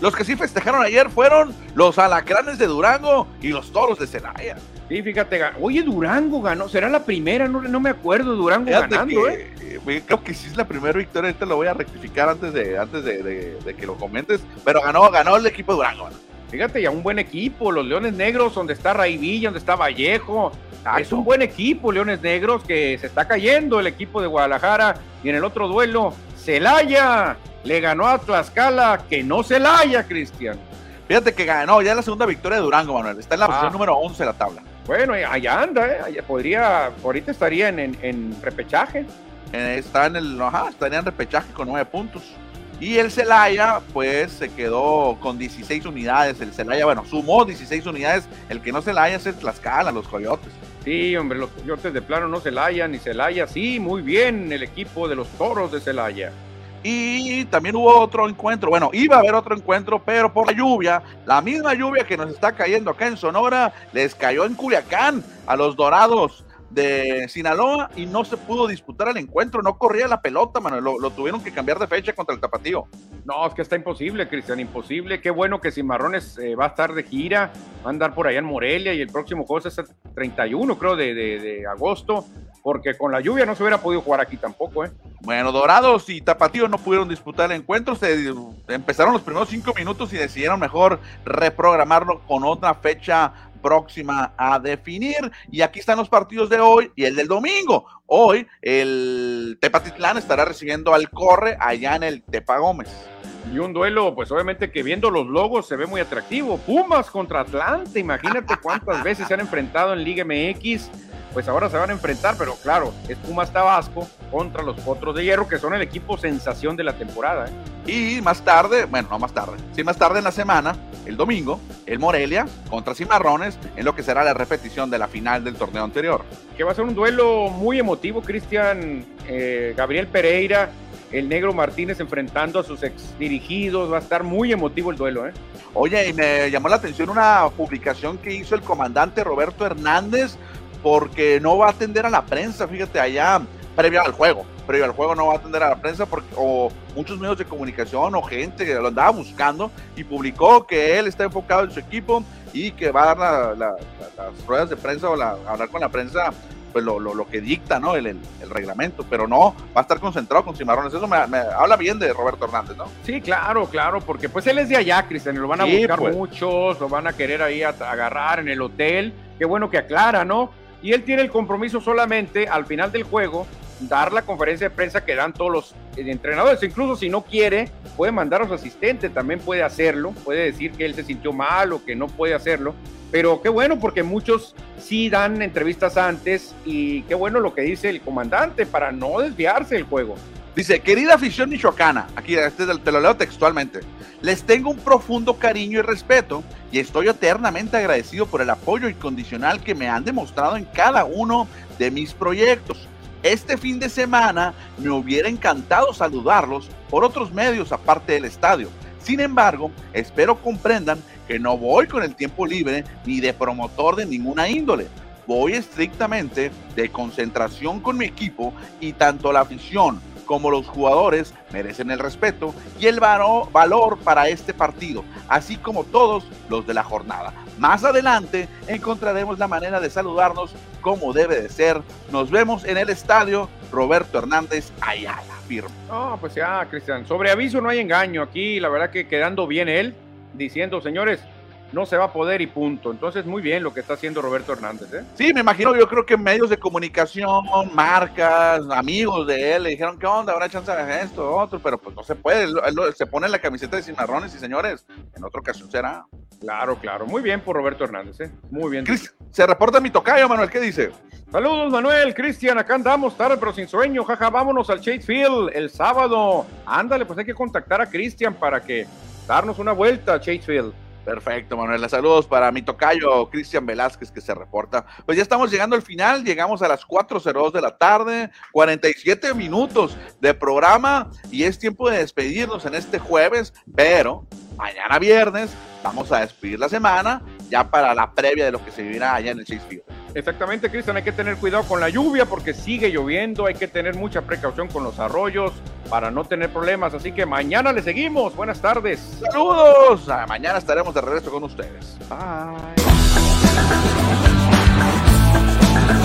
Los que sí festejaron ayer fueron los alacranes de Durango y los toros de Celaya. Sí, fíjate, oye, Durango ganó, será la primera, no, no me acuerdo, Durango ganando, ¿eh? ¿eh? Creo que sí es la primera victoria, ahorita lo voy a rectificar antes de, antes de, que lo comentes, pero ganó, ganó el equipo de Durango. Fíjate, ya un buen equipo, los Leones Negros, donde está Raivilla, donde está Vallejo. Es un buen equipo, Leones Negros, que se está cayendo el equipo de Guadalajara. Y en el otro duelo, Celaya le ganó a Tlaxcala, que no Celaya, Cristian. Fíjate que ganó, ya la segunda victoria de Durango, Manuel. Está en la posición ah. número 11 de la tabla. Bueno, allá anda, ¿eh? podría, ahorita estaría en, repechaje. está en el, ajá, estaría en repechaje con nueve puntos. Y el Celaya, pues se quedó con 16 unidades. El Celaya, bueno, sumó 16 unidades. El que no Celaya es el Tlaxcala, los Coyotes. Sí, hombre, los Coyotes de plano no Celaya ni Celaya. Sí, muy bien, el equipo de los toros de Celaya. Y también hubo otro encuentro, bueno, iba a haber otro encuentro, pero por la lluvia, la misma lluvia que nos está cayendo acá en Sonora, les cayó en Culiacán a los Dorados de Sinaloa y no se pudo disputar el encuentro, no corría la pelota, mano, lo, tuvieron que cambiar de fecha contra el Tapatío. No, es que está imposible, Cristian, imposible. Qué bueno que Cimarrones eh, va a estar de gira, va a andar por allá en Morelia y el próximo juego es el 31, creo, de, de, agosto, porque con la lluvia no se hubiera podido jugar aquí tampoco, ¿eh? Bueno, Dorados y Tapatío no pudieron disputar el encuentro, se empezaron los primeros cinco minutos y decidieron mejor reprogramarlo con otra fecha próxima a definir. Y aquí están los partidos de hoy y el del domingo. Hoy el Tepatitlán estará recibiendo al Corre allá en el Tepa Gómez. Y un duelo, pues obviamente que viendo los logos se ve muy atractivo. Pumas contra Atlante, imagínate cuántas [laughs] veces se han enfrentado en Liga MX pues ahora se van a enfrentar, pero claro, es Pumas Tabasco contra los Potros de Hierro, que son el equipo sensación de la temporada. ¿eh? Y más tarde, bueno, no más tarde, sí más tarde en la semana, el domingo, el Morelia contra Cimarrones, en lo que será la repetición de la final del torneo anterior. Que va a ser un duelo muy emotivo, Cristian, eh, Gabriel Pereira, el Negro Martínez enfrentando a sus ex dirigidos, va a estar muy emotivo el duelo. ¿eh? Oye, y me llamó la atención una publicación que hizo el comandante Roberto Hernández porque no va a atender a la prensa, fíjate, allá previo al juego, previo al juego no va a atender a la prensa porque o muchos medios de comunicación o gente que lo andaba buscando y publicó que él está enfocado en su equipo y que va a dar las ruedas de prensa o la, hablar con la prensa pues lo, lo, que dicta ¿no? El, el, reglamento, pero no, va a estar concentrado con Cimarrones. Eso me, habla bien de Roberto Hernández, ¿no? Sí, claro, claro, porque pues él es de allá, Cristian, y lo van a buscar pues. muchos, lo van a querer ahí agarrar en el hotel. Qué bueno que aclara, ¿no? y él tiene el compromiso solamente al final del juego dar la conferencia de prensa que dan todos los entrenadores. Incluso si no quiere, puede mandar a su asistente, también puede hacerlo, puede decir que él se sintió mal o que no puede hacerlo. Pero qué bueno, porque muchos sí dan entrevistas antes y qué bueno lo que dice el comandante para no desviarse del juego. Dice, querida afición michoacana, aquí este te lo leo textualmente, les tengo un profundo cariño y respeto y estoy eternamente agradecido por el apoyo incondicional que me han demostrado en cada uno de mis proyectos. Este fin de semana me hubiera encantado saludarlos por otros medios aparte del estadio. Sin embargo, espero comprendan que no voy con el tiempo libre ni de promotor de ninguna índole. Voy estrictamente de concentración con mi equipo y tanto la afición como los jugadores merecen el respeto y el valor para este partido, así como todos los de la jornada. Más adelante encontraremos la manera de saludarnos como debe de ser. Nos vemos en el estadio Roberto Hernández Ayala, firme. No, pues ya, Cristian, sobre aviso no hay engaño aquí, la verdad que quedando bien él, diciendo, señores, no se va a poder y punto. Entonces, muy bien lo que está haciendo Roberto Hernández. ¿eh? Sí, me imagino, yo creo que medios de comunicación, marcas, amigos de él, le dijeron, ¿qué onda? Ahora chance de esto, otro, pero pues no se puede. Él, se pone la camiseta de cimarrones y señores, en otra ocasión será. Claro, claro. Muy bien por Roberto Hernández, ¿eh? Muy bien. se reporta mi tocayo, Manuel, ¿qué dice? Saludos, Manuel, Cristian, acá andamos tarde pero sin sueño, jaja, vámonos al Chase Field el sábado. Ándale, pues hay que contactar a Cristian para que darnos una vuelta a Chase Field. Perfecto, Manuel. Saludos para mi tocayo Cristian Velázquez que se reporta. Pues ya estamos llegando al final, llegamos a las 4.02 de la tarde, 47 minutos de programa y es tiempo de despedirnos en este jueves, pero mañana viernes vamos a despedir la semana ya para la previa de lo que se vivirá allá en el Shakespeare. Exactamente, Cristian, hay que tener cuidado con la lluvia porque sigue lloviendo, hay que tener mucha precaución con los arroyos para no tener problemas, así que mañana le seguimos. Buenas tardes. Saludos. Mañana estaremos de regreso con ustedes. Bye.